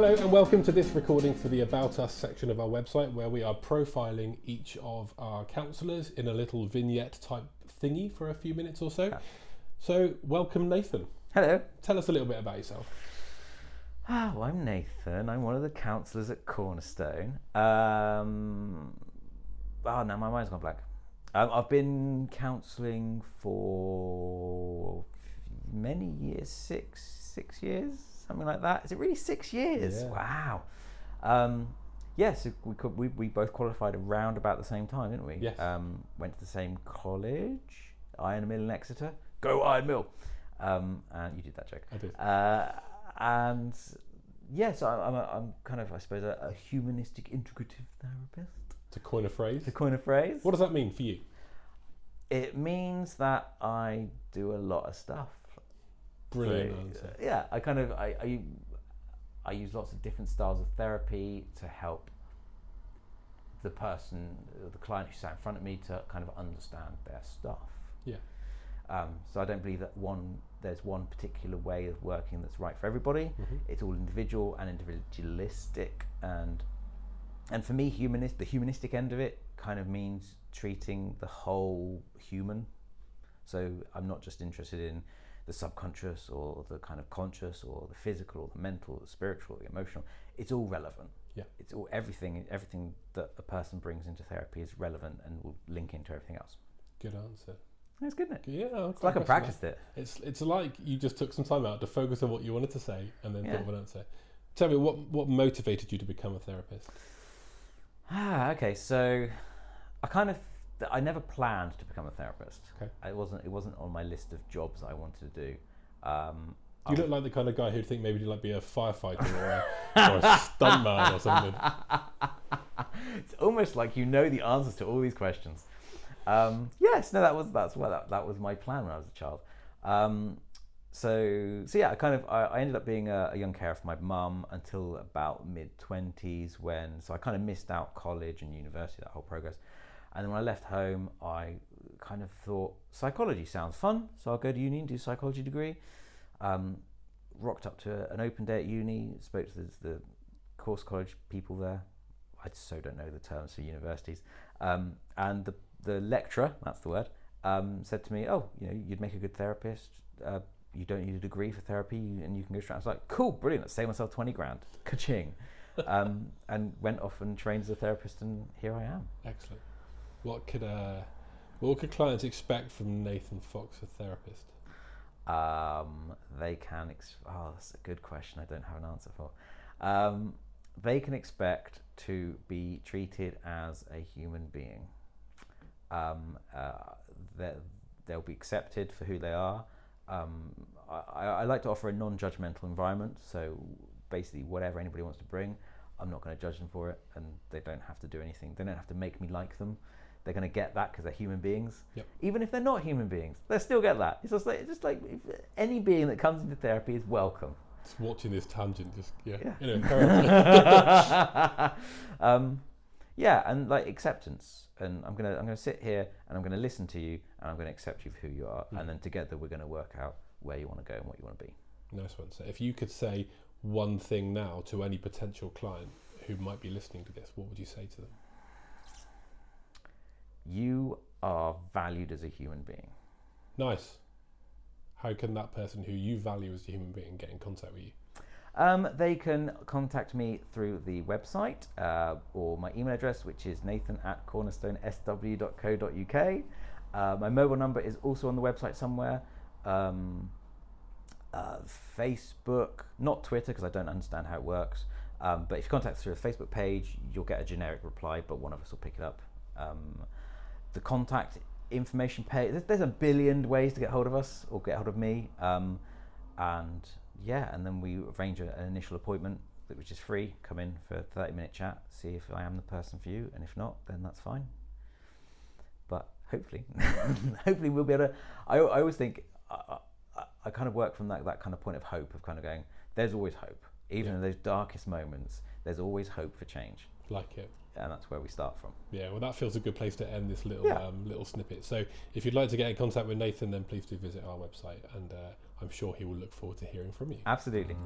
Hello and welcome to this recording for the About Us section of our website where we are profiling each of our counsellors in a little vignette type thingy for a few minutes or so. So, welcome Nathan. Hello. Tell us a little bit about yourself. Ah, I'm Nathan. I'm one of the counsellors at Cornerstone. Um, oh, no, my mind's gone blank. Um, I've been counselling for many years, six, six years, something like that. Is it really six years? Yeah. Wow. Um, yes, we, could, we, we both qualified around about the same time, didn't we? Yes. Um, went to the same college, Iron Mill in Exeter. Go Iron Mill! Um, and you did that joke. I did. Uh, and yes, I, I'm, a, I'm kind of, I suppose, a, a humanistic integrative therapist, To coin a phrase. to coin a phrase. What does that mean for you? It means that I do a lot of stuff. Brilliant So, answer. yeah, I kind of, I, I, I use lots of different styles of therapy to help the person, the client who sat in front of me, to kind of understand their stuff. Yeah. Um, so I don't believe that one there's one particular way of working that's right for everybody. Mhm. It's all individual and individualistic, and and for me, humanist the humanistic end of it kind of means treating the whole human. So I'm not just interested in the subconscious or the kind of conscious or the physical or the mental, or the spiritual, or the emotional. It's all relevant. Yeah. It's all everything. Everything that a person brings into therapy is relevant and will link into everything else. Good answer. That's good, isn't it? Yeah, It's like I practiced it. It's it's like you just took some time out to focus on what you wanted to say and then Yeah. thought of an answer. Tell me what what motivated you to become a therapist? Ah, okay. So I kind of I never planned to become a therapist. Okay. It wasn't it wasn't on my list of jobs I wanted to do. Um, You look like the kind of guy who'd think maybe you'd like be a firefighter or a, or a stuntman or something. it's almost like you know the answers to all these questions. Um, yes, no, that was that's what that, that was my plan when I was a child. Um, so so yeah, I kind of I, I ended up being a, a young carer for my mum until about mid twenties when so I kind of missed out college and university that whole progress. And then when I left home, I kind of thought psychology sounds fun, so I'll go to uni and do a psychology degree. Um, rocked up to an open day at uni, spoke to the, the course college people there. I so don't know the terms for universities. Um, and the, the lecturer, that's the word, um, said to me, "Oh, you know, you'd make a good therapist. Uh, you don't need a degree for therapy, and you can go straight." I was like, "Cool, brilliant. Let's save myself twenty grand, ka-ching." um, and went off and trained as a therapist, and here I am. Excellent. What could uh, what could clients expect from Nathan Fox, a therapist? Um, they can. Ex- oh, that's a good question. I don't have an answer for. Um, they can expect to be treated as a human being. Um, uh, they- they'll be accepted for who they are. Um, I, I like to offer a non-judgmental environment. So basically, whatever anybody wants to bring, I'm not going to judge them for it, and they don't have to do anything. They don't have to make me like them. They're going to get that because they're human beings. Yep. Even if they're not human beings, they still get that. It's just like, just like if any being that comes into therapy is welcome. Just watching this tangent, just yeah, Yeah. you know, um, yeah, and like acceptance. And I'm gonna I'm gonna sit here and I'm gonna listen to you and I'm gonna accept you for who you are. Mm. And then together we're gonna work out where you want to go and what you want to be. nice one. So, if you could say one thing now to any potential client who might be listening to this, what would you say to them? You are valued as a human being. Nice. How can that person who you value as a human being get in contact with you? Um, they can contact me through the website uh, or my email address, which is nathan at cornerstonesw.co.uk. Uh, my mobile number is also on the website somewhere. Um, uh, Facebook, not Twitter, because I don't understand how it works. Um, but if you contact us through a Facebook page, you'll get a generic reply, but one of us will pick it up. Um, the contact information page, there's, there's a billion ways to get hold of us or get hold of me. Um, and yeah, and then we arrange an initial appointment, that- which is free. Come in for a 30 minute chat, see if I am the person for you, and if not, then that's fine. But hopefully, hopefully we'll be able to. I, I always think I, I, I kind of work from that, that kind of point of hope of kind of going, there's always hope. Even Yeah. in those darkest moments, there's always hope for change. Like it. And that's where we start from. Yeah, well, that feels a good place to end this little Yeah. um, little snippet. So, if you'd like to get in contact with Nathan, then please do visit our website, and uh, I'm sure he will look forward to hearing from you. Absolutely.